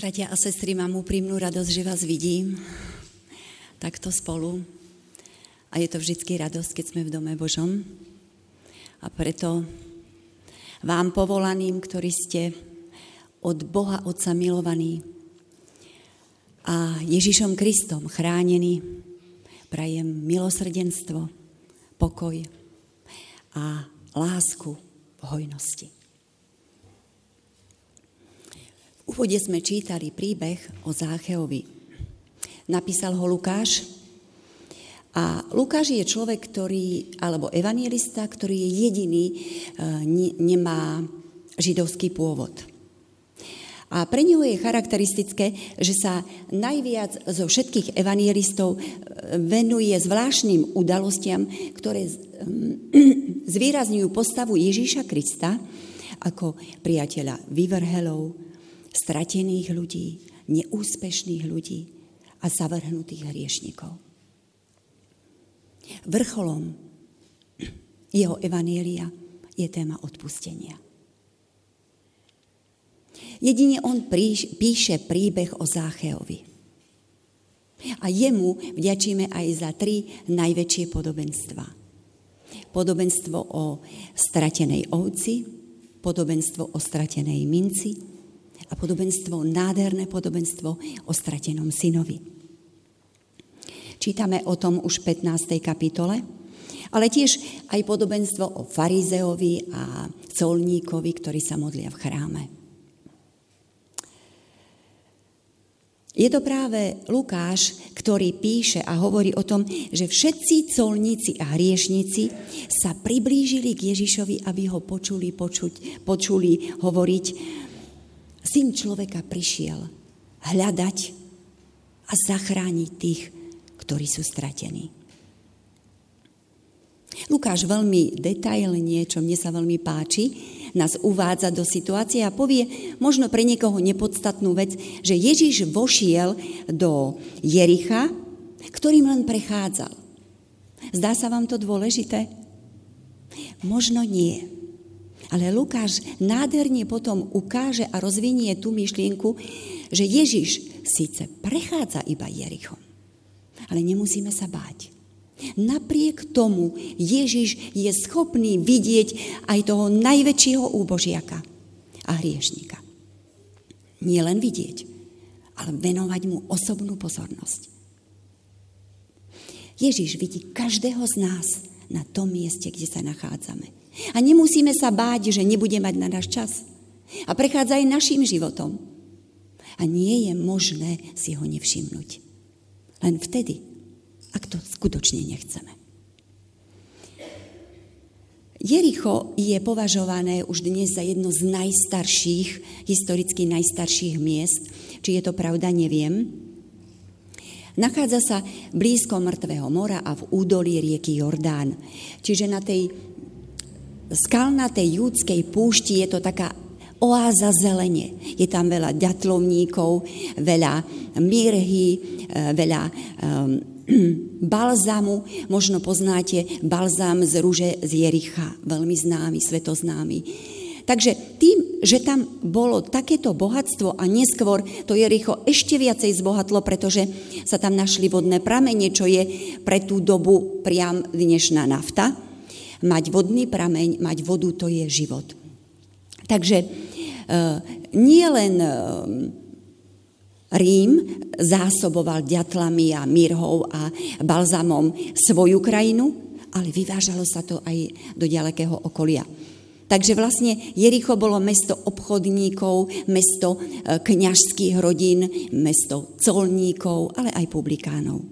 Bratia a sestry, mám úprimnú radosť, že vás vidím takto spolu. A je to vždycky radosť, keď sme v dome Božom. A preto vám povolaným, ktorí ste od Boha Otca milovaní a Ježišom Kristom chránení, prajem milosrdenstvo, pokoj a lásku v hojnosti. Úvode sme čítali príbeh o Zácheovi. Napísal ho Lukáš a Lukáš je človek, ktorý, alebo evangelista, ktorý je jediný, e, nemá židovský pôvod. A pre neho je charakteristické, že sa najviac zo všetkých evangelistov e, venuje zvláštnym udalostiam, ktoré zvýrazňujú postavu Ježíša Krista ako priateľa vyvrhelov, stratených ľudí, neúspešných ľudí a zavrhnutých hriešnikov. Vrcholom jeho evanielia je téma odpustenia. Jedine on píše príbeh o Zácheovi. A jemu vďačíme aj za tri najväčšie podobenstva. Podobenstvo o stratenej ovci, podobenstvo o stratenej minci a podobenstvo, nádherné podobenstvo o stratenom synovi. Čítame o tom už v 15. kapitole, ale tiež aj podobenstvo o farizeovi a colníkovi, ktorí sa modlia v chráme. Je to práve Lukáš, ktorý píše a hovorí o tom, že všetci colníci a hriešnici sa priblížili k Ježišovi, aby ho počuli, počuť, počuli hovoriť Syn človeka prišiel hľadať a zachrániť tých, ktorí sú stratení. Lukáš veľmi detailne, čo mne sa veľmi páči, nás uvádza do situácie a povie možno pre niekoho nepodstatnú vec, že Ježiš vošiel do Jericha, ktorým len prechádzal. Zdá sa vám to dôležité? Možno nie. Ale Lukáš nádherne potom ukáže a rozvinie tú myšlienku, že Ježiš síce prechádza iba Jerichom, ale nemusíme sa báť. Napriek tomu Ježiš je schopný vidieť aj toho najväčšieho úbožiaka a hriešnika. Nie len vidieť, ale venovať mu osobnú pozornosť. Ježiš vidí každého z nás na tom mieste, kde sa nachádzame. A nemusíme sa báť, že nebude mať na náš čas. A prechádza aj našim životom. A nie je možné si ho nevšimnúť. Len vtedy, ak to skutočne nechceme. Jericho je považované už dnes za jedno z najstarších, historicky najstarších miest. Či je to pravda, neviem. Nachádza sa blízko Mŕtvého mora a v údolí rieky Jordán. Čiže na tej skalnatej júdskej púšti je to taká oáza zelene. Je tam veľa ďatlovníkov, veľa mirhy, e, veľa um, balzamu. Možno poznáte balzam z rúže z Jericha, veľmi známy, svetoznámy. Takže tým, že tam bolo takéto bohatstvo a neskôr to Jericho ešte viacej zbohatlo, pretože sa tam našli vodné pramene, čo je pre tú dobu priam dnešná nafta, Mať vodný prameň, mať vodu, to je život. Takže e, nie len e, Rím zásoboval ďatlami a mirhou a balzamom svoju krajinu, ale vyvážalo sa to aj do ďalekého okolia. Takže vlastne Jericho bolo mesto obchodníkov, mesto e, kňažských rodín, mesto colníkov, ale aj publikánov.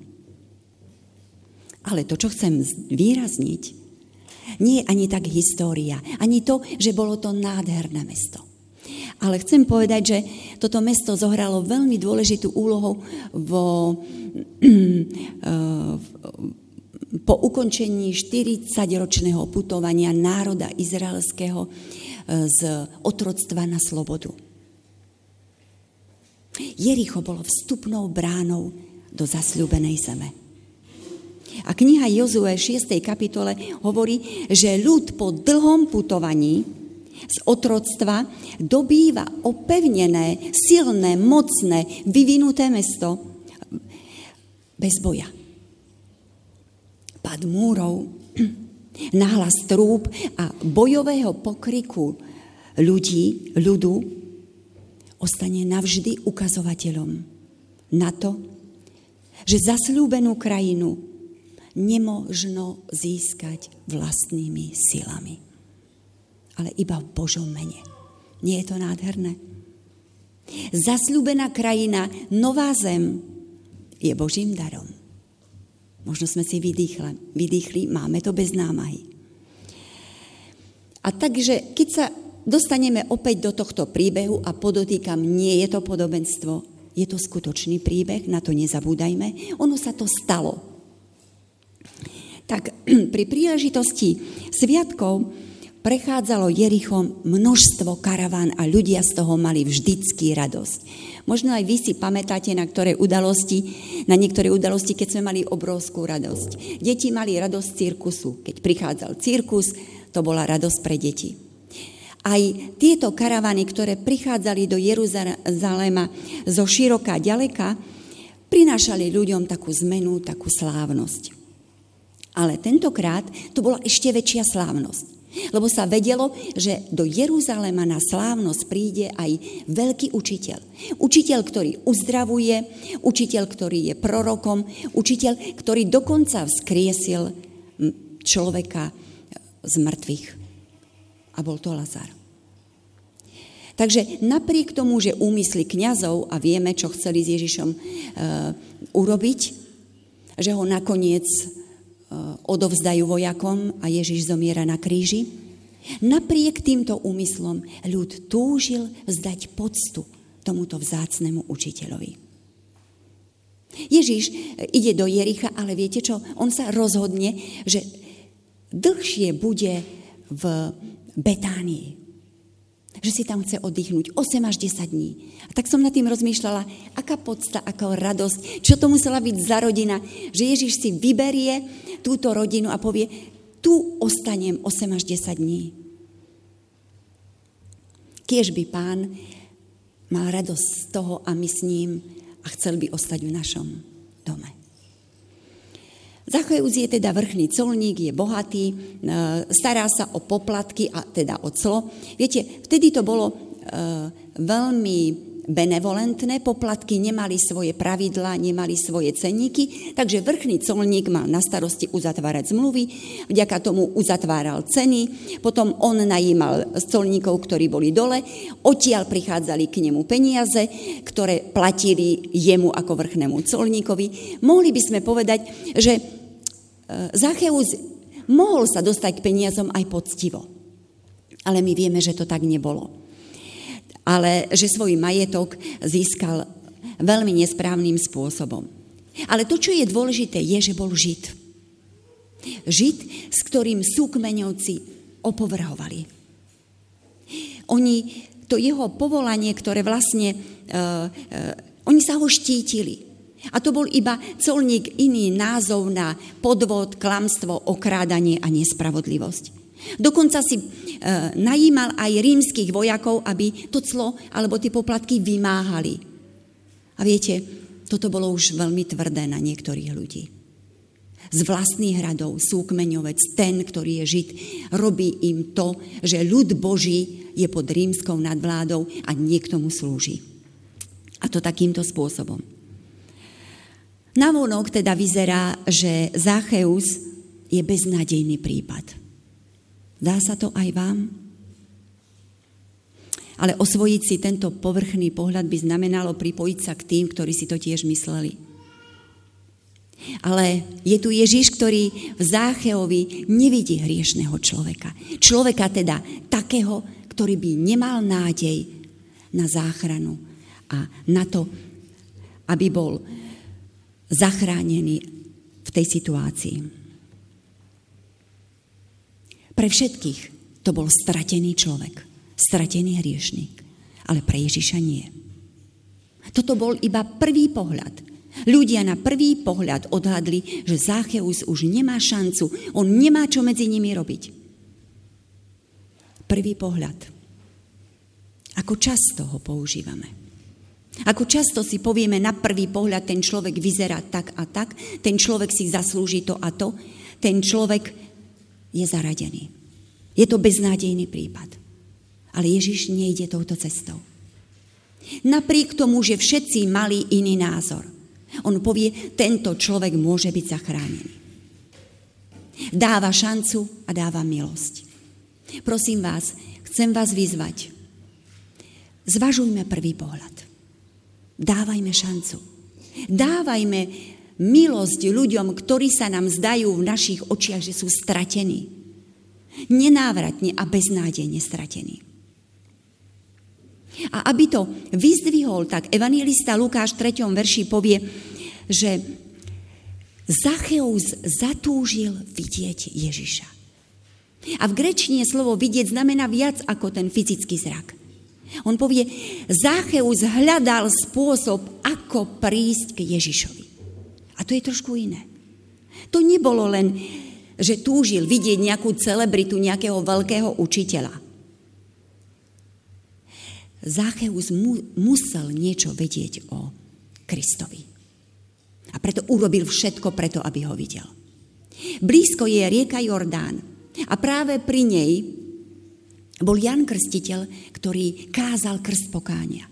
Ale to, čo chcem výrazniť, nie ani tak história, ani to, že bolo to nádherné mesto. Ale chcem povedať, že toto mesto zohralo veľmi dôležitú úlohu vo, po ukončení 40-ročného putovania národa izraelského e, z otroctva na slobodu. Jericho bolo vstupnou bránou do zasľúbenej zeme. A kniha Jozue 6. kapitole hovorí, že ľud po dlhom putovaní z otroctva dobýva opevnené, silné, mocné, vyvinuté mesto bez boja. Pad múrov, náhlas trúb a bojového pokriku ľudí, ľudu, ostane navždy ukazovateľom na to, že zaslúbenú krajinu nemožno získať vlastnými silami, ale iba v Božom mene. Nie je to nádherné? Zasľúbená krajina, nová zem, je Božím darom. Možno sme si vydýchli, vydýchli máme to bez námahy. A takže, keď sa dostaneme opäť do tohto príbehu a podotýkam, nie je to podobenstvo, je to skutočný príbeh, na to nezabúdajme. Ono sa to stalo. Tak pri príležitosti sviatkov prechádzalo Jerichom množstvo karaván a ľudia z toho mali vždycky radosť. Možno aj vy si pamätáte na ktoré udalosti, na niektoré udalosti, keď sme mali obrovskú radosť. Deti mali radosť cirkusu. Keď prichádzal cirkus, to bola radosť pre deti. Aj tieto karavany, ktoré prichádzali do Jeruzalema zo široká ďaleka, prinášali ľuďom takú zmenu, takú slávnosť. Ale tentokrát to bola ešte väčšia slávnosť. Lebo sa vedelo, že do Jeruzalema na slávnosť príde aj veľký učiteľ. Učiteľ, ktorý uzdravuje, učiteľ, ktorý je prorokom, učiteľ, ktorý dokonca vzkriesil človeka z mŕtvych a bol to Lazar. Takže napriek tomu, že úmysly kňazov, a vieme, čo chceli s Ježišom uh, urobiť, že ho nakoniec odovzdajú vojakom a Ježiš zomiera na kríži, napriek týmto úmyslom ľud túžil vzdať poctu tomuto vzácnemu učiteľovi. Ježiš e, ide do Jericha, ale viete čo? On sa rozhodne, že dlhšie bude v Betánii. Že si tam chce oddychnúť 8 až 10 dní. A tak som nad tým rozmýšľala, aká podsta, aká radosť, čo to musela byť za rodina, že Ježiš si vyberie túto rodinu a povie, tu ostanem 8 až 10 dní. Kiež by pán mal radosť z toho a my s ním a chcel by ostať v našom dome. Zacheus je teda vrchný colník, je bohatý, e, stará sa o poplatky, a teda o clo. Viete, vtedy to bolo e, veľmi benevolentné, poplatky nemali svoje pravidla, nemali svoje cenníky, takže vrchný colník mal na starosti uzatvárať zmluvy, vďaka tomu uzatváral ceny, potom on najímal colníkov, ktorí boli dole, odtiaľ prichádzali k nemu peniaze, ktoré platili jemu ako vrchnému colníkovi. Mohli by sme povedať, že Zacheus mohol sa dostať k peniazom aj poctivo. Ale my vieme, že to tak nebolo. Ale že svoj majetok získal veľmi nesprávnym spôsobom. Ale to, čo je dôležité, je, že bol Žid. Žid, s ktorým súkmeňovci opovrhovali. Oni, to jeho povolanie, ktoré vlastne, uh, uh, oni sa ho štítili. A to bol iba colník iný názov na podvod, klamstvo, okrádanie a nespravodlivosť. Dokonca si e, najímal aj rímskych vojakov, aby to clo alebo tie poplatky vymáhali. A viete, toto bolo už veľmi tvrdé na niektorých ľudí. Z vlastných hradov súkmeňovec, ten, ktorý je žid, robí im to, že ľud Boží je pod rímskou nadvládou a niekto mu slúži. A to takýmto spôsobom. Navonok teda vyzerá, že Zacheus je beznadejný prípad. Dá sa to aj vám? Ale osvojiť si tento povrchný pohľad by znamenalo pripojiť sa k tým, ktorí si to tiež mysleli. Ale je tu Ježiš, ktorý v Zácheovi nevidí hriešného človeka. Človeka teda takého, ktorý by nemal nádej na záchranu a na to, aby bol zachránený v tej situácii. Pre všetkých to bol stratený človek, stratený hriešnik, ale pre Ježiša nie. Toto bol iba prvý pohľad. Ľudia na prvý pohľad odhadli, že Zácheus už nemá šancu, on nemá čo medzi nimi robiť. Prvý pohľad. Ako často ho používame. Ako často si povieme na prvý pohľad, ten človek vyzerá tak a tak, ten človek si zaslúži to a to, ten človek je zaradený. Je to beznádejný prípad. Ale Ježiš nejde touto cestou. Napriek tomu, že všetci mali iný názor. On povie, tento človek môže byť zachránený. Dáva šancu a dáva milosť. Prosím vás, chcem vás vyzvať. Zvažujme prvý pohľad. Dávajme šancu. Dávajme milosť ľuďom, ktorí sa nám zdajú v našich očiach, že sú stratení. Nenávratne a beznádejne stratení. A aby to vyzdvihol, tak evangelista Lukáš v 3. verši povie, že Zacheus zatúžil vidieť Ježiša. A v grečine slovo vidieť znamená viac ako ten fyzický zrak. On povie, Zacheus hľadal spôsob, ako prísť k Ježišovi. A to je trošku iné. To nebolo len, že túžil vidieť nejakú celebritu, nejakého veľkého učiteľa. Zácheus mu, musel niečo vedieť o Kristovi. A preto urobil všetko preto, aby ho videl. Blízko je rieka Jordán a práve pri nej bol Jan Krstiteľ, ktorý kázal krst pokánia.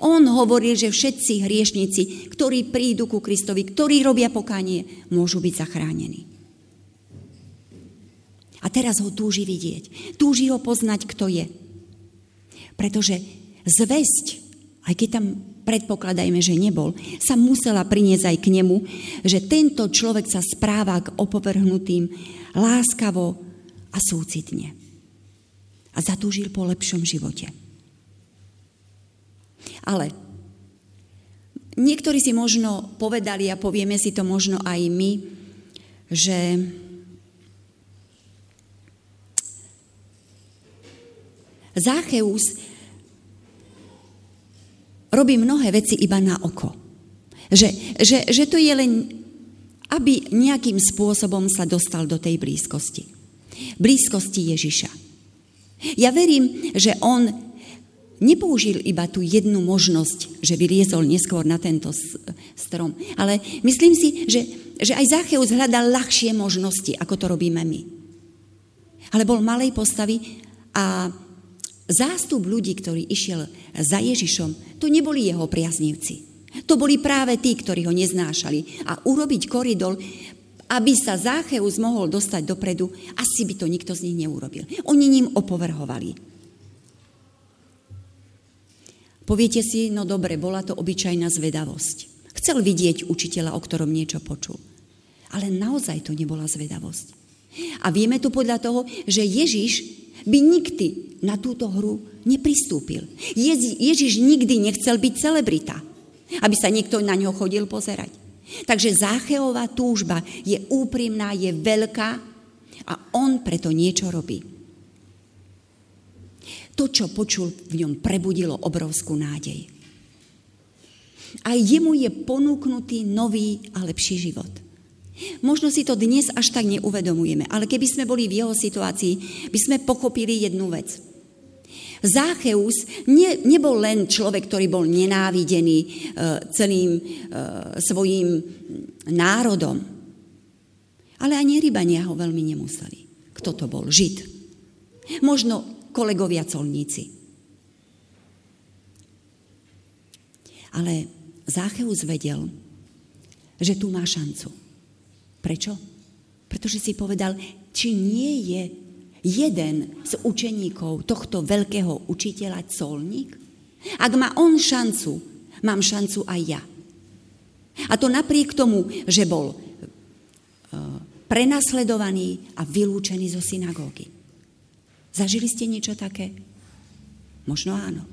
On hovoril, že všetci hriešnici, ktorí prídu ku Kristovi, ktorí robia pokánie, môžu byť zachránení. A teraz ho túži vidieť. Túži ho poznať, kto je. Pretože zväzť, aj keď tam predpokladajme, že nebol, sa musela priniesť aj k nemu, že tento človek sa správa k opovrhnutým láskavo a súcitne. A zatúžil po lepšom živote. Ale niektorí si možno povedali a povieme si to možno aj my, že Zácheus robí mnohé veci iba na oko. Že, že, že to je len, aby nejakým spôsobom sa dostal do tej blízkosti. Blízkosti Ježiša. Ja verím, že on nepoužil iba tú jednu možnosť, že vyliezol neskôr na tento strom, ale myslím si, že, že aj Zacheus hľadal ľahšie možnosti, ako to robíme my. Ale bol malej postavy a zástup ľudí, ktorý išiel za Ježišom, to neboli jeho priaznivci. To boli práve tí, ktorí ho neznášali. A urobiť koridor, aby sa Zácheus mohol dostať dopredu, asi by to nikto z nich neurobil. Oni ním opovrhovali. Poviete si, no dobre, bola to obyčajná zvedavosť. Chcel vidieť učiteľa, o ktorom niečo počul. Ale naozaj to nebola zvedavosť. A vieme tu podľa toho, že Ježiš by nikdy na túto hru nepristúpil. Ježiš nikdy nechcel byť celebrita, aby sa niekto na ňo chodil pozerať. Takže Zácheová túžba je úprimná, je veľká a on preto niečo robí. To, čo počul, v ňom prebudilo obrovskú nádej. A jemu je ponúknutý nový a lepší život. Možno si to dnes až tak neuvedomujeme, ale keby sme boli v jeho situácii, by sme pochopili jednu vec. Zácheus ne, nebol len človek, ktorý bol nenávidený e, celým e, svojim národom, ale ani rybania ho veľmi nemuseli. Kto to bol? Žid. Možno kolegovia colníci. Ale Zácheus vedel, že tu má šancu. Prečo? Pretože si povedal, či nie je jeden z učeníkov tohto veľkého učiteľa colník? Ak má on šancu, mám šancu aj ja. A to napriek tomu, že bol e, prenasledovaný a vylúčený zo synagógy. Zažili ste niečo také? Možno áno.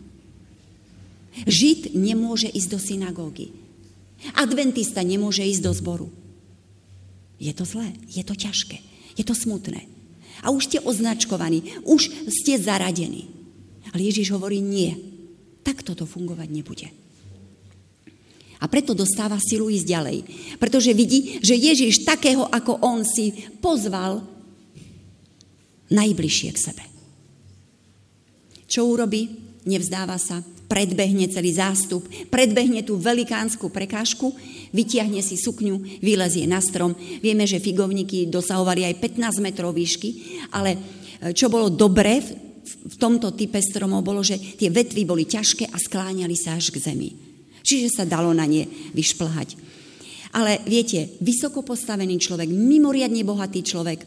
Žid nemôže ísť do synagógy. Adventista nemôže ísť do zboru. Je to zlé, je to ťažké, je to smutné. A už ste označkovaní, už ste zaradení. Ale Ježiš hovorí nie. Tak toto fungovať nebude. A preto dostáva silu ísť ďalej. Pretože vidí, že Ježiš takého ako on si pozval najbližšie k sebe. Čo urobí? Nevzdáva sa, predbehne celý zástup, predbehne tú velikánsku prekážku, vytiahne si sukňu, vylezie na strom. Vieme, že figovníky dosahovali aj 15 metrov výšky, ale e, čo bolo dobré v tomto type stromov bolo, že tie vetvy boli ťažké a skláňali sa až k zemi. Čiže sa dalo na ne vyšplhať. Ale viete, vysoko postavený človek, mimoriadne bohatý človek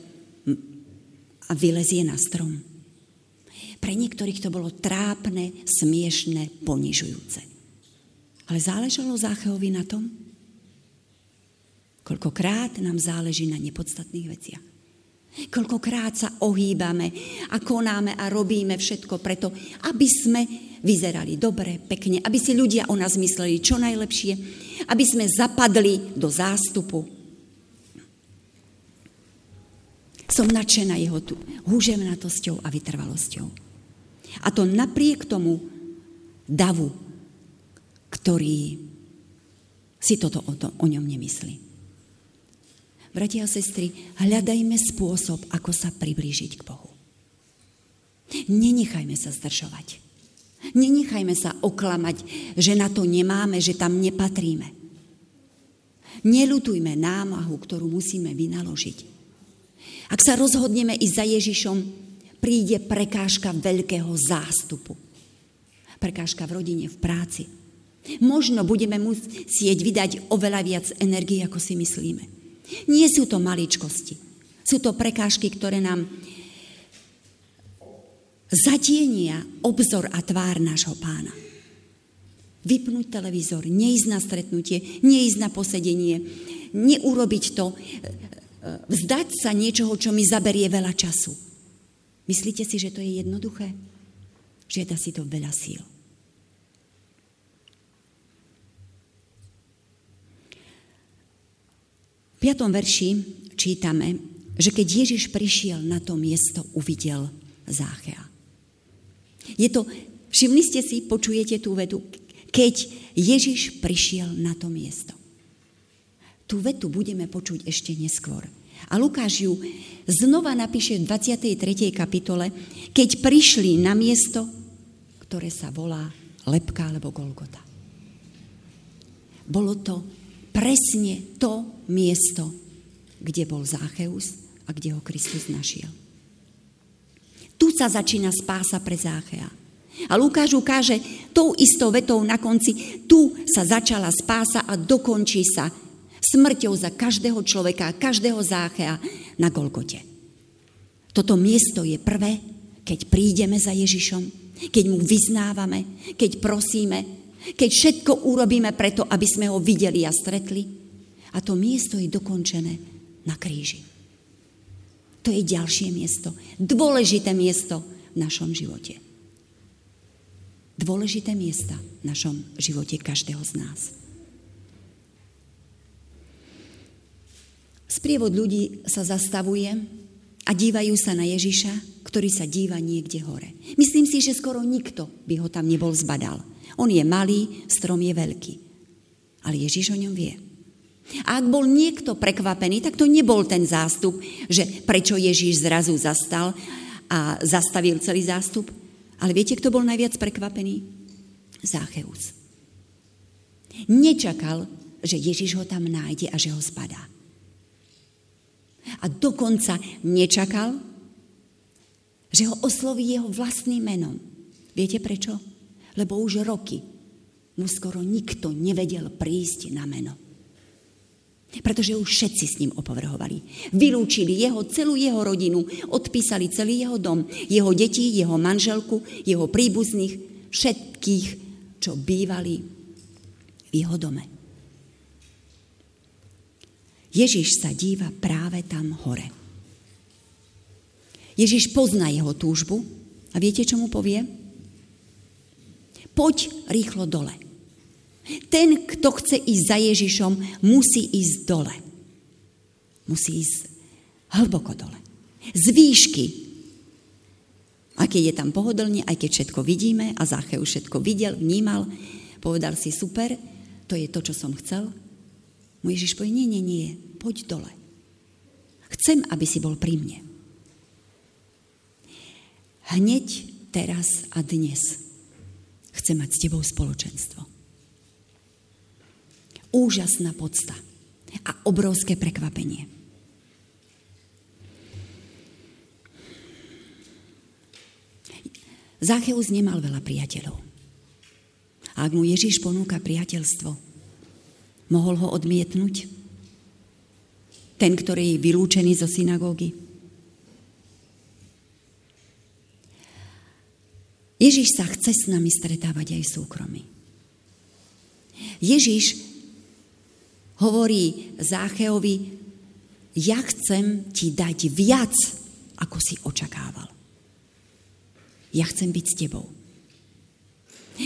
a vylezie na strom. Pre niektorých to bolo trápne, smiešne, ponižujúce. Ale záležalo Zácheovi na tom? Koľkokrát nám záleží na nepodstatných veciach. Koľkokrát sa ohýbame a konáme a robíme všetko preto, aby sme vyzerali dobre, pekne, aby si ľudia o nás mysleli čo najlepšie, aby sme zapadli do zástupu. Som nadšená jeho húževnatosťou a vytrvalosťou. A to napriek tomu davu, ktorý si toto o, to, o ňom nemyslí. Bratia a sestry, hľadajme spôsob, ako sa priblížiť k Bohu. Nenechajme sa zdržovať. Nenechajme sa oklamať, že na to nemáme, že tam nepatríme. Nelutujme námahu, ktorú musíme vynaložiť. Ak sa rozhodneme ísť za Ježišom, príde prekážka veľkého zástupu. Prekážka v rodine, v práci. Možno budeme musieť vydať oveľa viac energie, ako si myslíme. Nie sú to maličkosti. Sú to prekážky, ktoré nám zatienia obzor a tvár nášho pána. Vypnúť televízor, neísť na stretnutie, neísť na posedenie, neurobiť to, vzdať sa niečoho, čo mi zaberie veľa času. Myslíte si, že to je jednoduché? Žiada si to veľa síl. V piatom verši čítame, že keď Ježiš prišiel na to miesto, uvidel Záchea. Je to, všimli ste si, počujete tú vetu, keď Ježiš prišiel na to miesto. Tú vetu budeme počuť ešte neskôr. A Lukáš ju znova napíše v 23. kapitole, keď prišli na miesto, ktoré sa volá Lepka alebo Golgota. Bolo to presne to miesto, kde bol Zácheus a kde ho Kristus našiel. Tu sa začína spása pre Záchea. A Lukáš ukáže tou istou vetou na konci, tu sa začala spása a dokončí sa smrťou za každého človeka, každého záchea na Golgote. Toto miesto je prvé, keď prídeme za Ježišom, keď mu vyznávame, keď prosíme, keď všetko urobíme preto, aby sme ho videli a stretli. A to miesto je dokončené na kríži. To je ďalšie miesto, dôležité miesto v našom živote. Dôležité miesta v našom živote každého z nás. Sprievod ľudí sa zastavuje a dívajú sa na Ježiša, ktorý sa díva niekde hore. Myslím si, že skoro nikto by ho tam nebol zbadal. On je malý, strom je veľký. Ale Ježiš o ňom vie. A ak bol niekto prekvapený, tak to nebol ten zástup, že prečo Ježiš zrazu zastal a zastavil celý zástup. Ale viete, kto bol najviac prekvapený? Zácheus. Nečakal, že Ježiš ho tam nájde a že ho spadá. A dokonca nečakal, že ho osloví jeho vlastným menom. Viete prečo? Lebo už roky mu skoro nikto nevedel prísť na meno. Pretože už všetci s ním opovrhovali. Vylúčili jeho, celú jeho rodinu, odpísali celý jeho dom, jeho deti, jeho manželku, jeho príbuzných, všetkých, čo bývali v jeho dome. Ježiš sa díva práve tam hore. Ježiš pozná jeho túžbu a viete, čo mu povie? Poď rýchlo dole. Ten, kto chce ísť za Ježišom, musí ísť dole. Musí ísť hlboko dole. Z výšky. Aj keď je tam pohodlne, aj keď všetko vidíme a Zacheu všetko videl, vnímal, povedal si super, to je to, čo som chcel, mu Ježiš povie, nie, nie, nie, poď dole. Chcem, aby si bol pri mne. Hneď teraz a dnes chce mať s tebou spoločenstvo. Úžasná podsta a obrovské prekvapenie. Zacheus nemal veľa priateľov. A ak mu Ježiš ponúka priateľstvo, mohol ho odmietnúť? Ten, ktorý je vylúčený zo synagógy? Ježiš sa chce s nami stretávať aj v súkromí. Ježiš hovorí Zácheovi, ja chcem ti dať viac, ako si očakával. Ja chcem byť s tebou.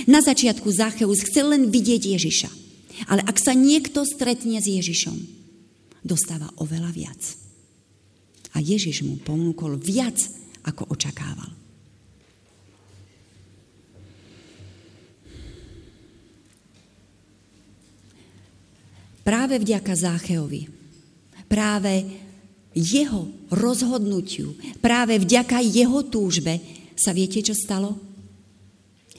Na začiatku Zácheus chcel len vidieť Ježiša. Ale ak sa niekto stretne s Ježišom, dostáva oveľa viac. A Ježiš mu ponúkol viac, ako očakával. Práve vďaka Zácheovi, práve jeho rozhodnutiu, práve vďaka jeho túžbe sa viete, čo stalo?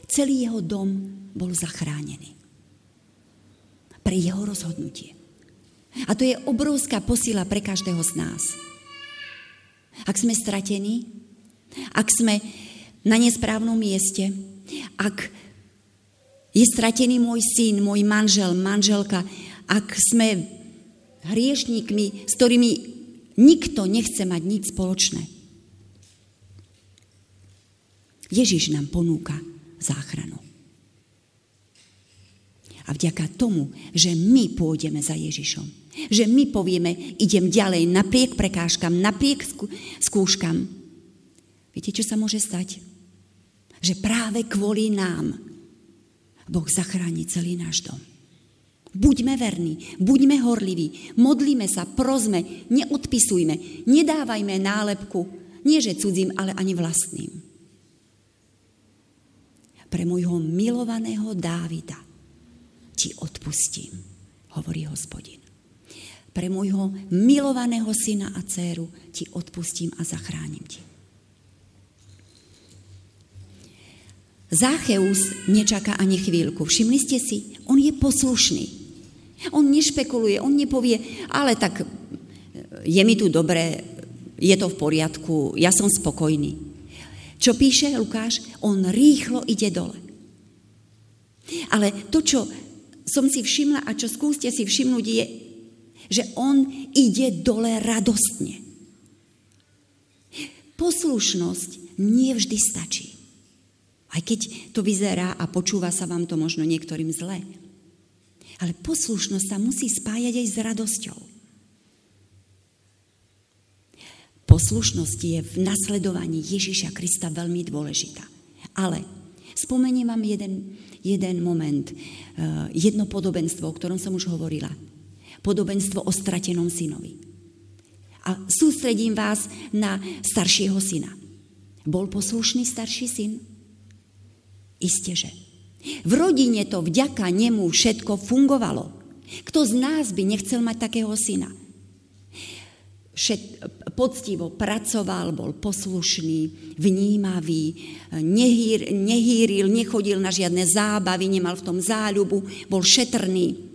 Celý jeho dom bol zachránený. Pre jeho rozhodnutie. A to je obrovská posila pre každého z nás. Ak sme stratení, ak sme na nesprávnom mieste, ak je stratený môj syn, môj manžel, manželka, ak sme hriešníkmi, s ktorými nikto nechce mať nič spoločné. Ježiš nám ponúka záchranu. A vďaka tomu, že my pôjdeme za Ježišom, že my povieme, idem ďalej napriek prekážkam, napriek skúškam, viete, čo sa môže stať? Že práve kvôli nám Boh zachráni celý náš dom. Buďme verní, buďme horliví, modlíme sa, prozme, neodpisujme, nedávajme nálepku, nie že cudzím, ale ani vlastným. Pre môjho milovaného Dávida ti odpustím, hovorí hospodin. Pre môjho milovaného syna a dceru ti odpustím a zachránim ti. Zácheus nečaká ani chvíľku. Všimli ste si? On je poslušný. On nešpekuluje, on nepovie, ale tak je mi tu dobre, je to v poriadku, ja som spokojný. Čo píše Lukáš? On rýchlo ide dole. Ale to, čo som si všimla a čo skúste si všimnúť, je, že on ide dole radostne. Poslušnosť nie vždy stačí. Aj keď to vyzerá a počúva sa vám to možno niektorým zle. Ale poslušnosť sa musí spájať aj s radosťou. Poslušnosť je v nasledovaní Ježiša Krista veľmi dôležitá. Ale spomeniem vám jeden, jeden moment, eh, jedno podobenstvo, o ktorom som už hovorila. Podobenstvo o stratenom synovi. A sústredím vás na staršieho syna. Bol poslušný starší syn? Isté, že. V rodine to vďaka nemu všetko fungovalo. Kto z nás by nechcel mať takého syna? Všet, poctivo pracoval, bol poslušný, vnímavý, nehýr, nehýril, nechodil na žiadne zábavy, nemal v tom záľubu, bol šetrný.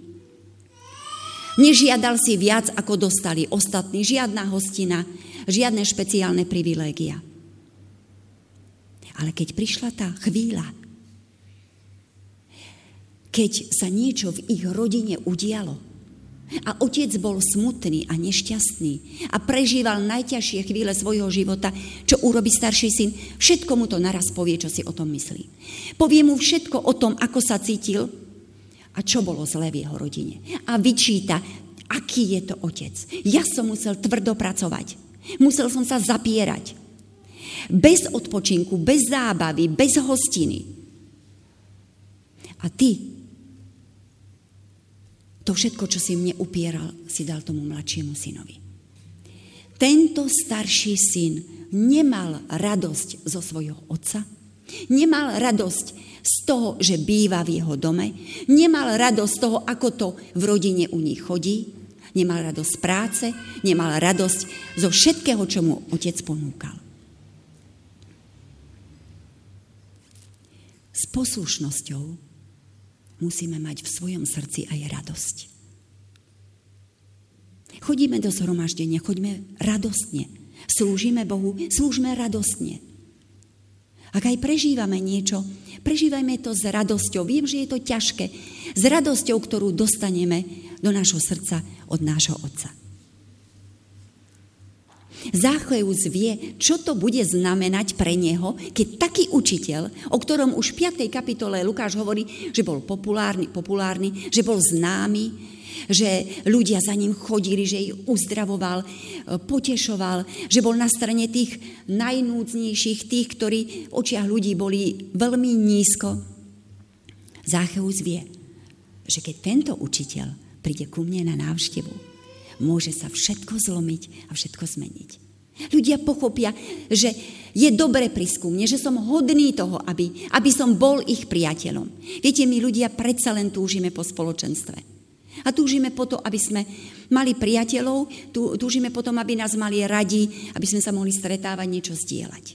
Nežiadal si viac, ako dostali ostatní, žiadna hostina, žiadne špeciálne privilégia. Ale keď prišla tá chvíľa, keď sa niečo v ich rodine udialo a otec bol smutný a nešťastný a prežíval najťažšie chvíle svojho života, čo urobí starší syn, všetko mu to naraz povie, čo si o tom myslí. Povie mu všetko o tom, ako sa cítil a čo bolo zlé v jeho rodine. A vyčíta, aký je to otec. Ja som musel tvrdo pracovať. Musel som sa zapierať. Bez odpočinku, bez zábavy, bez hostiny. A ty to všetko, čo si mne upieral, si dal tomu mladšiemu synovi. Tento starší syn nemal radosť zo svojho otca, nemal radosť z toho, že býva v jeho dome, nemal radosť z toho, ako to v rodine u nich chodí, nemal radosť z práce, nemal radosť zo všetkého, čo mu otec ponúkal. s poslušnosťou musíme mať v svojom srdci aj radosť. Chodíme do zhromaždenia, choďme radostne. Slúžime Bohu, slúžme radostne. Ak aj prežívame niečo, prežívajme to s radosťou. Viem, že je to ťažké. S radosťou, ktorú dostaneme do nášho srdca od nášho Otca. Zácheus vie, čo to bude znamenať pre neho, keď taký učiteľ, o ktorom už v 5. kapitole Lukáš hovorí, že bol populárny, populárny že bol známy, že ľudia za ním chodili, že ich uzdravoval, potešoval, že bol na strane tých najnúcnejších, tých, ktorí v očiach ľudí boli veľmi nízko. Zácheus vie, že keď tento učiteľ príde ku mne na návštevu, môže sa všetko zlomiť a všetko zmeniť. Ľudia pochopia, že je dobre prísť ku mne, že som hodný toho, aby, aby som bol ich priateľom. Viete, my ľudia predsa len túžime po spoločenstve. A túžime po to, aby sme mali priateľov, tú, túžime potom, aby nás mali radi, aby sme sa mohli stretávať, niečo zdieľať.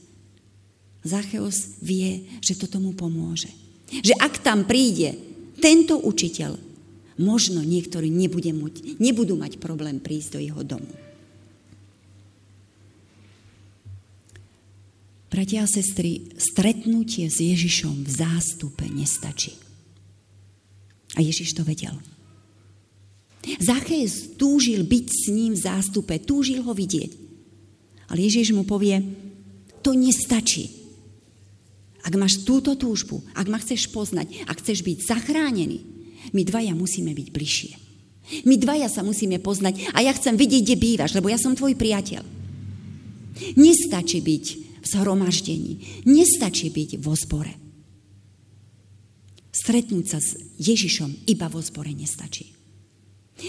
Zacheos vie, že to tomu pomôže. Že ak tam príde tento učiteľ, možno niektorí nebude mať, nebudú mať problém prísť do jeho domu. Bratia a sestry, stretnutie s Ježišom v zástupe nestačí. A Ježiš to vedel. Zachej túžil byť s ním v zástupe, túžil ho vidieť. Ale Ježiš mu povie, to nestačí. Ak máš túto túžbu, ak ma chceš poznať, ak chceš byť zachránený, my dvaja musíme byť bližšie. My dvaja sa musíme poznať a ja chcem vidieť, kde bývaš, lebo ja som tvoj priateľ. Nestačí byť v zhromaždení. Nestačí byť vo zbore. Stretnúť sa s Ježišom iba vo zbore nestačí.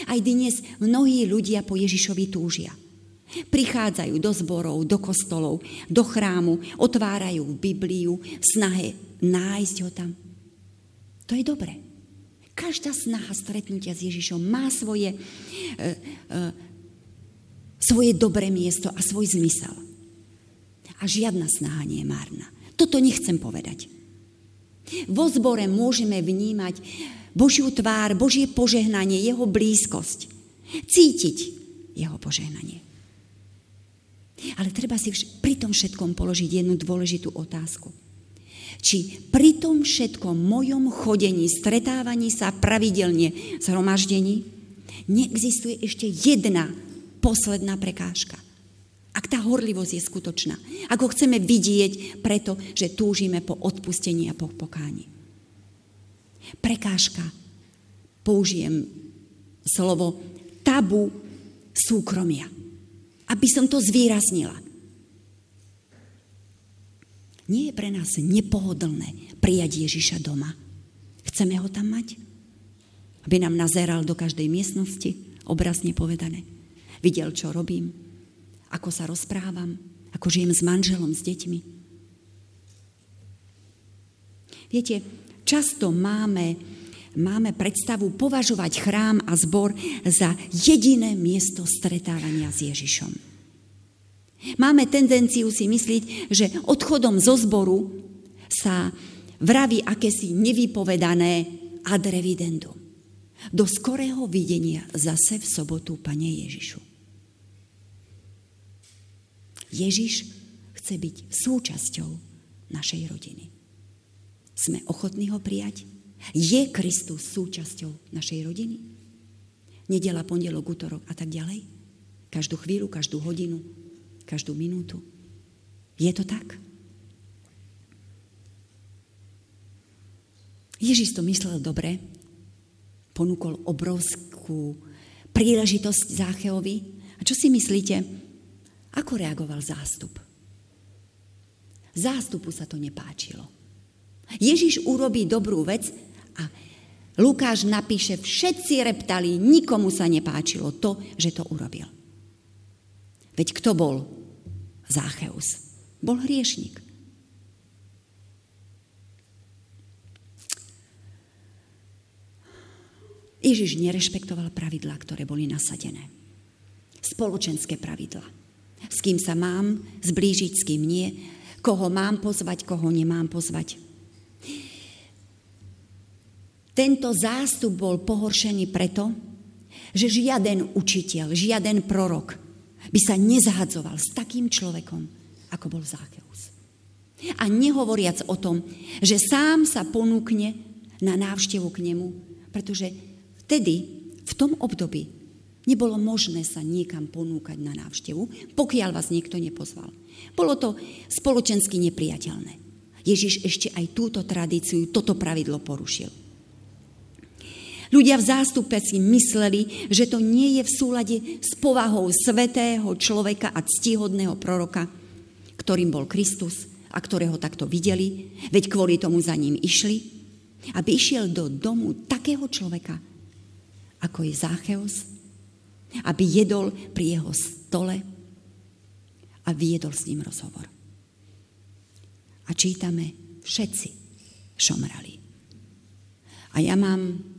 Aj dnes mnohí ľudia po Ježišovi túžia. Prichádzajú do zborov, do kostolov, do chrámu, otvárajú Bibliu v snahe nájsť ho tam. To je dobré. Každá snaha stretnutia s Ježišom má svoje, e, e, svoje dobré miesto a svoj zmysel. A žiadna snaha nie je márna. Toto nechcem povedať. Vo zbore môžeme vnímať Božiu tvár, Božie požehnanie, jeho blízkosť. Cítiť jeho požehnanie. Ale treba si vš- pri tom všetkom položiť jednu dôležitú otázku či pri tom všetkom mojom chodení, stretávaní sa pravidelne zhromaždení, neexistuje ešte jedna posledná prekážka. Ak tá horlivosť je skutočná. Ak ho chceme vidieť preto, že túžime po odpustení a po pokáni. Prekážka. Použijem slovo tabu súkromia. Aby som to zvýraznila. Nie je pre nás nepohodlné prijať Ježiša doma. Chceme ho tam mať? Aby nám nazeral do každej miestnosti, obrazne povedané. Videl, čo robím, ako sa rozprávam, ako žijem s manželom, s deťmi. Viete, často máme, máme predstavu považovať chrám a zbor za jediné miesto stretávania s Ježišom. Máme tendenciu si myslieť, že odchodom zo zboru sa vraví akési nevypovedané ad revidendum. Do skorého videnia zase v sobotu, Pane Ježišu. Ježiš chce byť súčasťou našej rodiny. Sme ochotní ho prijať? Je Kristus súčasťou našej rodiny? Nedela, pondelok, útorok a tak ďalej? Každú chvíľu, každú hodinu, každú minútu. Je to tak? Ježiš to myslel dobre, ponúkol obrovskú príležitosť Zácheovi. A čo si myslíte? Ako reagoval zástup? Zástupu sa to nepáčilo. Ježiš urobí dobrú vec a Lukáš napíše, všetci reptali, nikomu sa nepáčilo to, že to urobil. Veď kto bol Zácheus. Bol hriešnik. Ježiš nerešpektoval pravidlá, ktoré boli nasadené. Spoločenské pravidlá. S kým sa mám zblížiť, s kým nie, koho mám pozvať, koho nemám pozvať. Tento zástup bol pohoršený preto, že žiaden učiteľ, žiaden prorok by sa nezahadzoval s takým človekom, ako bol Zácheus. A nehovoriac o tom, že sám sa ponúkne na návštevu k nemu, pretože vtedy, v tom období, nebolo možné sa niekam ponúkať na návštevu, pokiaľ vás niekto nepozval. Bolo to spoločensky nepriateľné. Ježiš ešte aj túto tradíciu, toto pravidlo porušil. Ľudia v zástupe si mysleli, že to nie je v súlade s povahou svetého človeka a ctihodného proroka, ktorým bol Kristus a ktorého takto videli, veď kvôli tomu za ním išli, aby išiel do domu takého človeka, ako je Zácheos, aby jedol pri jeho stole a viedol s ním rozhovor. A čítame, všetci šomrali. A ja mám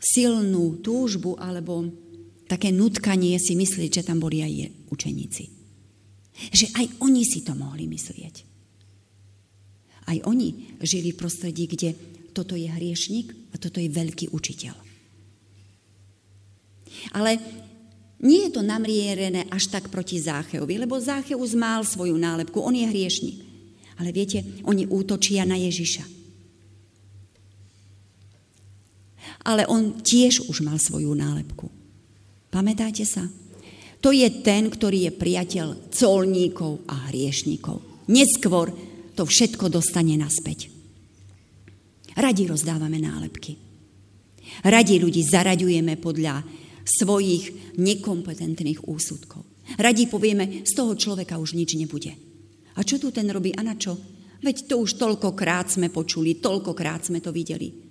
silnú túžbu alebo také nutkanie si myslieť, že tam boli aj učeníci. Že aj oni si to mohli myslieť. Aj oni žili v prostredí, kde toto je hriešnik a toto je veľký učiteľ. Ale nie je to namrierené až tak proti Zácheovi, lebo Zácheus mal svoju nálepku, on je hriešnik. Ale viete, oni útočia na Ježiša. Ale on tiež už mal svoju nálepku. Pamätáte sa? To je ten, ktorý je priateľ colníkov a hriešníkov. Neskôr to všetko dostane naspäť. Radi rozdávame nálepky. Radi ľudí zaraďujeme podľa svojich nekompetentných úsudkov. Radi povieme, z toho človeka už nič nebude. A čo tu ten robí a na čo? Veď to už toľkokrát sme počuli, toľkokrát sme to videli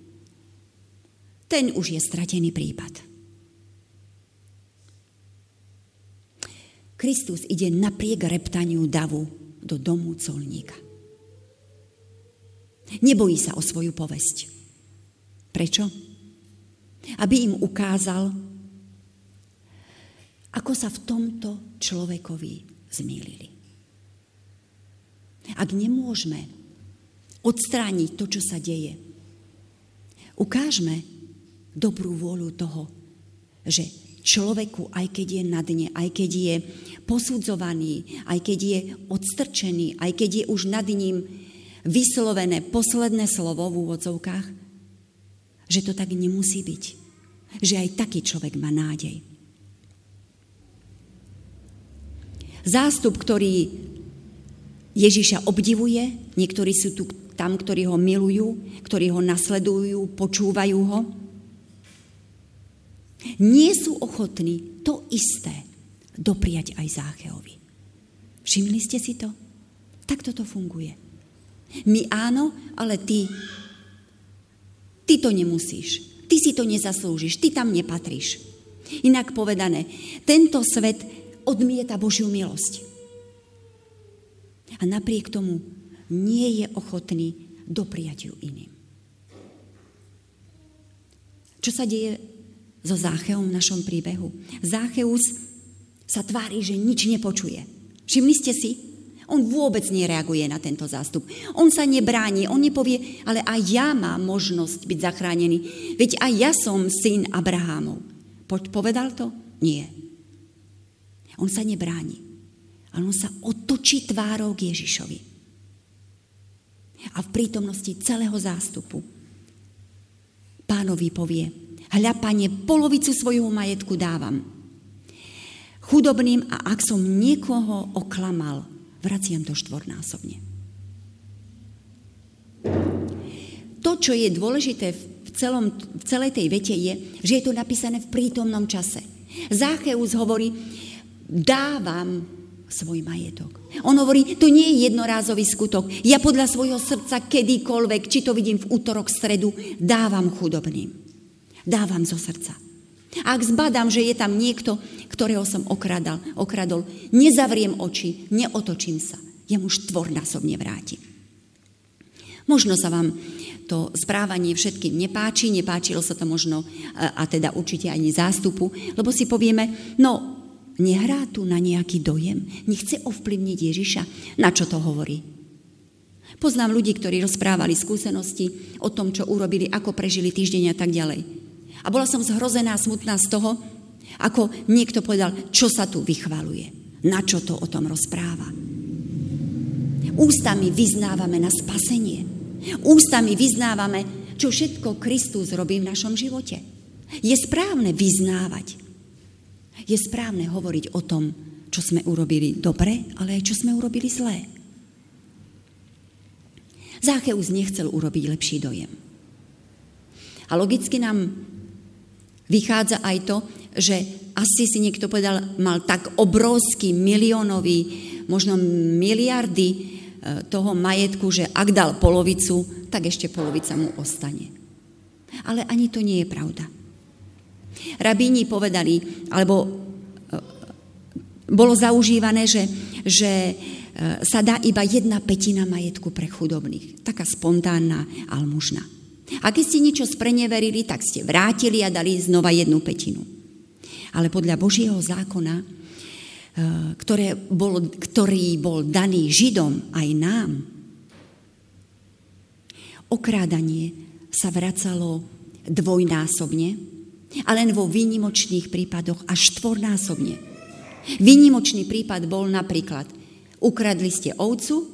ten už je stratený prípad. Kristus ide napriek reptaniu davu do domu colníka. Nebojí sa o svoju povesť. Prečo? Aby im ukázal, ako sa v tomto človekovi zmýlili. Ak nemôžeme odstrániť to, čo sa deje, ukážme, dobrú vôľu toho, že človeku, aj keď je na dne, aj keď je posudzovaný, aj keď je odstrčený, aj keď je už nad ním vyslovené posledné slovo v úvodzovkách, že to tak nemusí byť. Že aj taký človek má nádej. Zástup, ktorý Ježiša obdivuje, niektorí sú tu tam, ktorí ho milujú, ktorí ho nasledujú, počúvajú ho, nie sú ochotní to isté dopriať aj Zácheovi. Všimli ste si to? Tak toto funguje. My áno, ale ty, ty to nemusíš. Ty si to nezaslúžiš, ty tam nepatríš. Inak povedané, tento svet odmieta Božiu milosť. A napriek tomu nie je ochotný dopriať ju iným. Čo sa deje so Zácheom v našom príbehu. Zácheus sa tvári, že nič nepočuje. Všimli ste si? On vôbec nereaguje na tento zástup. On sa nebráni, on nepovie, ale aj ja mám možnosť byť zachránený. Veď aj ja som syn Abrahámov. Povedal to? Nie. On sa nebráni, ale on sa otočí tvárou k Ježišovi. A v prítomnosti celého zástupu pánovi povie, Hľa, pane, polovicu svojho majetku dávam. Chudobným a ak som niekoho oklamal, vraciam to štvornásobne. To, čo je dôležité v, celom, v celej tej vete je, že je to napísané v prítomnom čase. Zácheus hovorí, dávam svoj majetok. On hovorí, to nie je jednorázový skutok. Ja podľa svojho srdca kedykoľvek, či to vidím v útorok, stredu, dávam chudobným. Dávam zo srdca. Ak zbadám, že je tam niekto, ktorého som okradal, okradol, nezavriem oči, neotočím sa. Ja mu štvornásobne vrátim. Možno sa vám to správanie všetkým nepáči, nepáčilo sa to možno, a teda určite ani zástupu, lebo si povieme, no, nehrá tu na nejaký dojem, nechce ovplyvniť Ježiša. Na čo to hovorí? Poznám ľudí, ktorí rozprávali skúsenosti o tom, čo urobili, ako prežili týždeň a tak ďalej. A bola som zhrozená, smutná z toho, ako niekto povedal, čo sa tu vychvaluje. Na čo to o tom rozpráva. Ústami vyznávame na spasenie. Ústami vyznávame, čo všetko Kristus robí v našom živote. Je správne vyznávať. Je správne hovoriť o tom, čo sme urobili dobre, ale aj čo sme urobili zlé. Zácheus nechcel urobiť lepší dojem. A logicky nám vychádza aj to, že asi si niekto povedal, mal tak obrovský miliónový, možno miliardy e, toho majetku, že ak dal polovicu, tak ešte polovica mu ostane. Ale ani to nie je pravda. Rabíni povedali, alebo e, bolo zaužívané, že, že e, sa dá iba jedna petina majetku pre chudobných. Taká spontánna almužna. A keď ste niečo spreneverili, tak ste vrátili a dali znova jednu petinu. Ale podľa Božieho zákona, e, ktoré bol, ktorý bol daný Židom aj nám, okrádanie sa vracalo dvojnásobne a len vo výnimočných prípadoch až štvornásobne. Výnimočný prípad bol napríklad, ukradli ste ovcu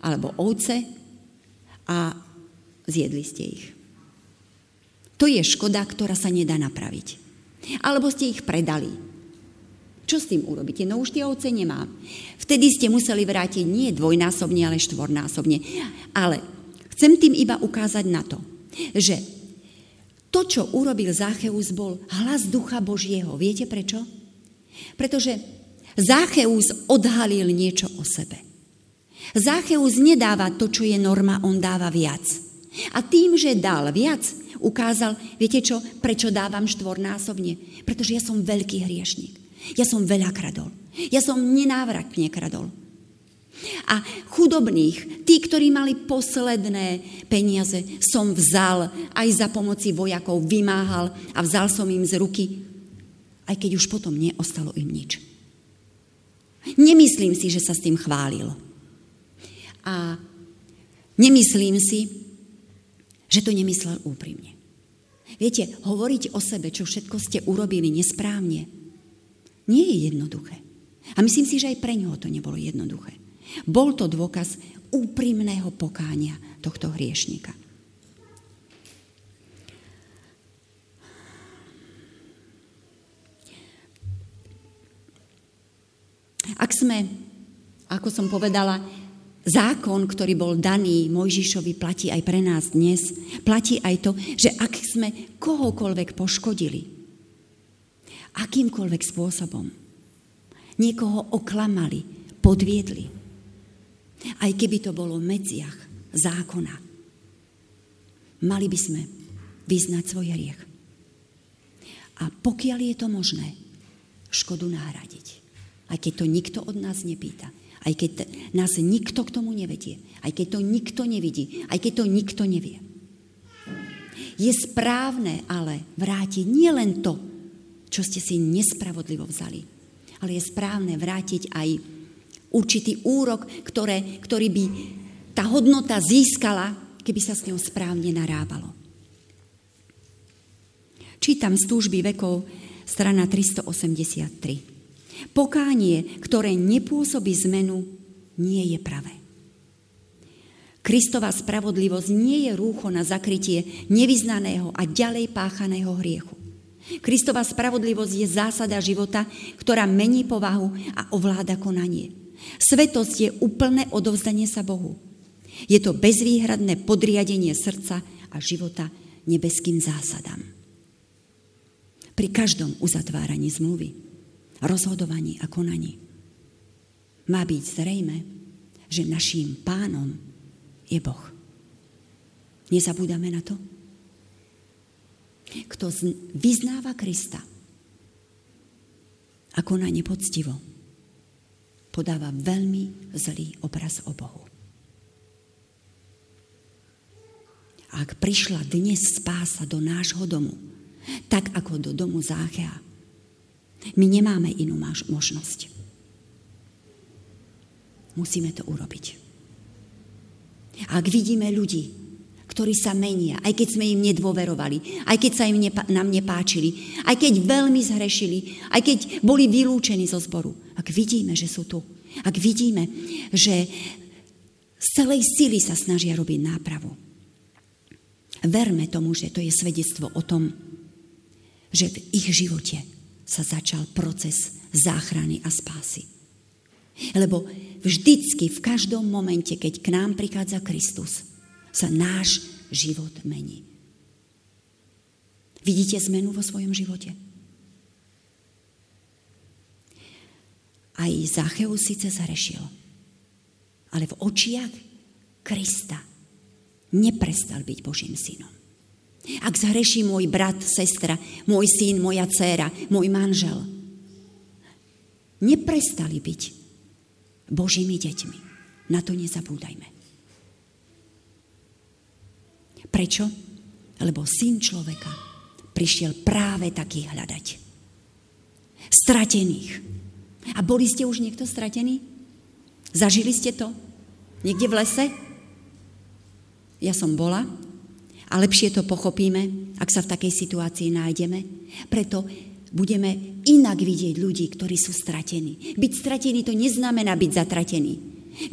alebo ovce a zjedli ste ich. To je škoda, ktorá sa nedá napraviť. Alebo ste ich predali. Čo s tým urobíte? No už tie ovce nemám. Vtedy ste museli vrátiť nie dvojnásobne, ale štvornásobne. Ale chcem tým iba ukázať na to, že to, čo urobil Zácheus, bol hlas Ducha Božieho. Viete prečo? Pretože Zácheus odhalil niečo o sebe. Zácheus nedáva to, čo je norma, on dáva viac. A tým, že dal viac, ukázal, viete čo, prečo dávam štvornásobne? Pretože ja som veľký hriešnik. Ja som veľa kradol. Ja som nenávratne kradol. A chudobných, tí, ktorí mali posledné peniaze, som vzal aj za pomoci vojakov, vymáhal a vzal som im z ruky, aj keď už potom neostalo im nič. Nemyslím si, že sa s tým chválil. A nemyslím si, že to nemyslel úprimne. Viete, hovoriť o sebe, čo všetko ste urobili nesprávne, nie je jednoduché. A myslím si, že aj pre ňoho to nebolo jednoduché. Bol to dôkaz úprimného pokánia tohto hriešnika. Ak sme, ako som povedala, zákon, ktorý bol daný Mojžišovi, platí aj pre nás dnes. Platí aj to, že ak sme kohokoľvek poškodili, akýmkoľvek spôsobom, niekoho oklamali, podviedli, aj keby to bolo v medziach zákona, mali by sme vyznať svoj hriech. A pokiaľ je to možné, škodu nahradiť. Aj keď to nikto od nás nepýta aj keď nás nikto k tomu nevedie, aj keď to nikto nevidí, aj keď to nikto nevie. Je správne ale vrátiť nielen to, čo ste si nespravodlivo vzali, ale je správne vrátiť aj určitý úrok, ktoré, ktorý by tá hodnota získala, keby sa s ňou správne narábalo. Čítam z túžby vekov, strana 383. Pokánie, ktoré nepôsobí zmenu, nie je pravé. Kristová spravodlivosť nie je rúcho na zakrytie nevyznaného a ďalej páchaného hriechu. Kristová spravodlivosť je zásada života, ktorá mení povahu a ovláda konanie. Svetosť je úplné odovzdanie sa Bohu. Je to bezvýhradné podriadenie srdca a života nebeským zásadám. Pri každom uzatváraní zmluvy rozhodovaní a konaní. Má byť zrejme, že naším pánom je Boh. Nezabúdame na to? Kto vyznáva Krista a koná nepoctivo, podáva veľmi zlý obraz o Bohu. Ak prišla dnes spása do nášho domu, tak ako do domu Záchea, my nemáme inú možnosť. Musíme to urobiť. Ak vidíme ľudí, ktorí sa menia, aj keď sme im nedôverovali, aj keď sa im nepa- nám nepáčili, aj keď veľmi zhrešili, aj keď boli vylúčení zo zboru. Ak vidíme, že sú tu, ak vidíme, že z celej sily sa snažia robiť nápravu. Verme tomu, že to je svedectvo o tom, že v ich živote sa začal proces záchrany a spásy. Lebo vždycky, v každom momente, keď k nám prichádza Kristus, sa náš život mení. Vidíte zmenu vo svojom živote? Aj Zacheus síce zarešil, ale v očiach Krista neprestal byť Božím synom. Ak zhreší môj brat, sestra, môj syn, moja dcéra, môj manžel, neprestali byť Božími deťmi. Na to nezabúdajme. Prečo? Lebo syn človeka prišiel práve takých hľadať. Stratených. A boli ste už niekto stratený? Zažili ste to? Niekde v lese? Ja som bola a lepšie to pochopíme, ak sa v takej situácii nájdeme. Preto budeme inak vidieť ľudí, ktorí sú stratení. Byť stratený to neznamená byť zatratený.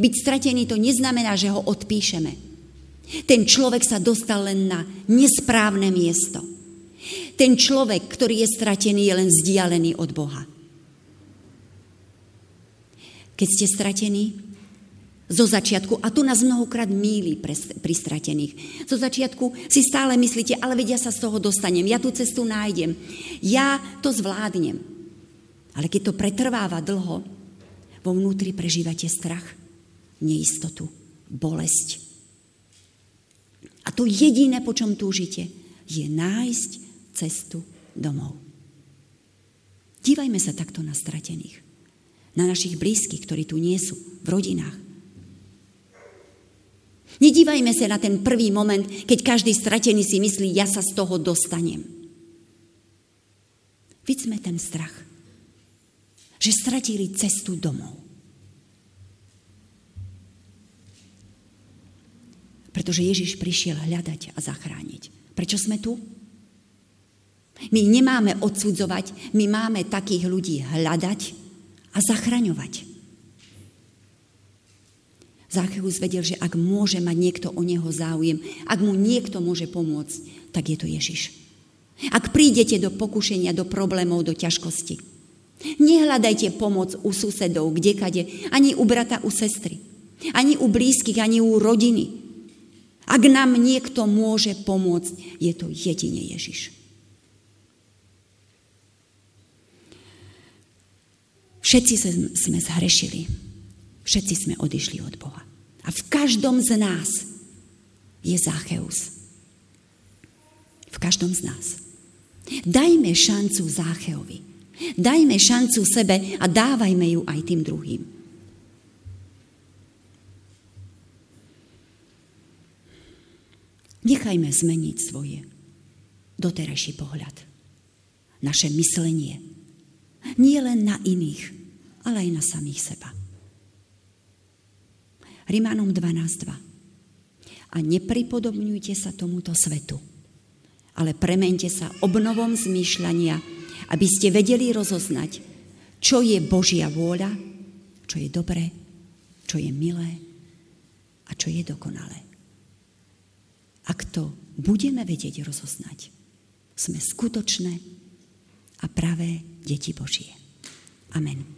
Byť stratený to neznamená, že ho odpíšeme. Ten človek sa dostal len na nesprávne miesto. Ten človek, ktorý je stratený, je len vzdialený od Boha. Keď ste stratení, zo začiatku, a tu nás mnohokrát míli pri stratených, zo začiatku si stále myslíte, ale vedia sa z toho dostanem, ja tú cestu nájdem, ja to zvládnem. Ale keď to pretrváva dlho, vo vnútri prežívate strach, neistotu, bolesť, a to jediné, po čom túžite, je nájsť cestu domov. Dívajme sa takto na stratených. Na našich blízkych, ktorí tu nie sú, v rodinách. Nedívajme sa na ten prvý moment, keď každý stratený si myslí, ja sa z toho dostanem. Vidíme ten strach, že stratili cestu domov. Pretože Ježiš prišiel hľadať a zachrániť. Prečo sme tu? My nemáme odsudzovať, my máme takých ľudí hľadať a zachraňovať. Zácheus vedel, že ak môže mať niekto o neho záujem, ak mu niekto môže pomôcť, tak je to Ježiš. Ak prídete do pokušenia, do problémov, do ťažkosti, nehľadajte pomoc u susedov, kdekade, ani u brata, u sestry, ani u blízkych, ani u rodiny. Ak nám niekto môže pomôcť, je to jedine Ježiš. Všetci sme zhrešili. Všetci sme odišli od Boha. A v každom z nás je Zácheus. V každom z nás. Dajme šancu Zácheovi. Dajme šancu sebe a dávajme ju aj tým druhým. Nechajme zmeniť svoje doterajší pohľad. Naše myslenie. Nie len na iných, ale aj na samých seba. Rimánom 12.2. A nepripodobňujte sa tomuto svetu, ale premente sa obnovom zmýšľania, aby ste vedeli rozoznať, čo je Božia vôľa, čo je dobré, čo je milé a čo je dokonalé. Ak to budeme vedieť rozoznať, sme skutočné a pravé deti Božie. Amen.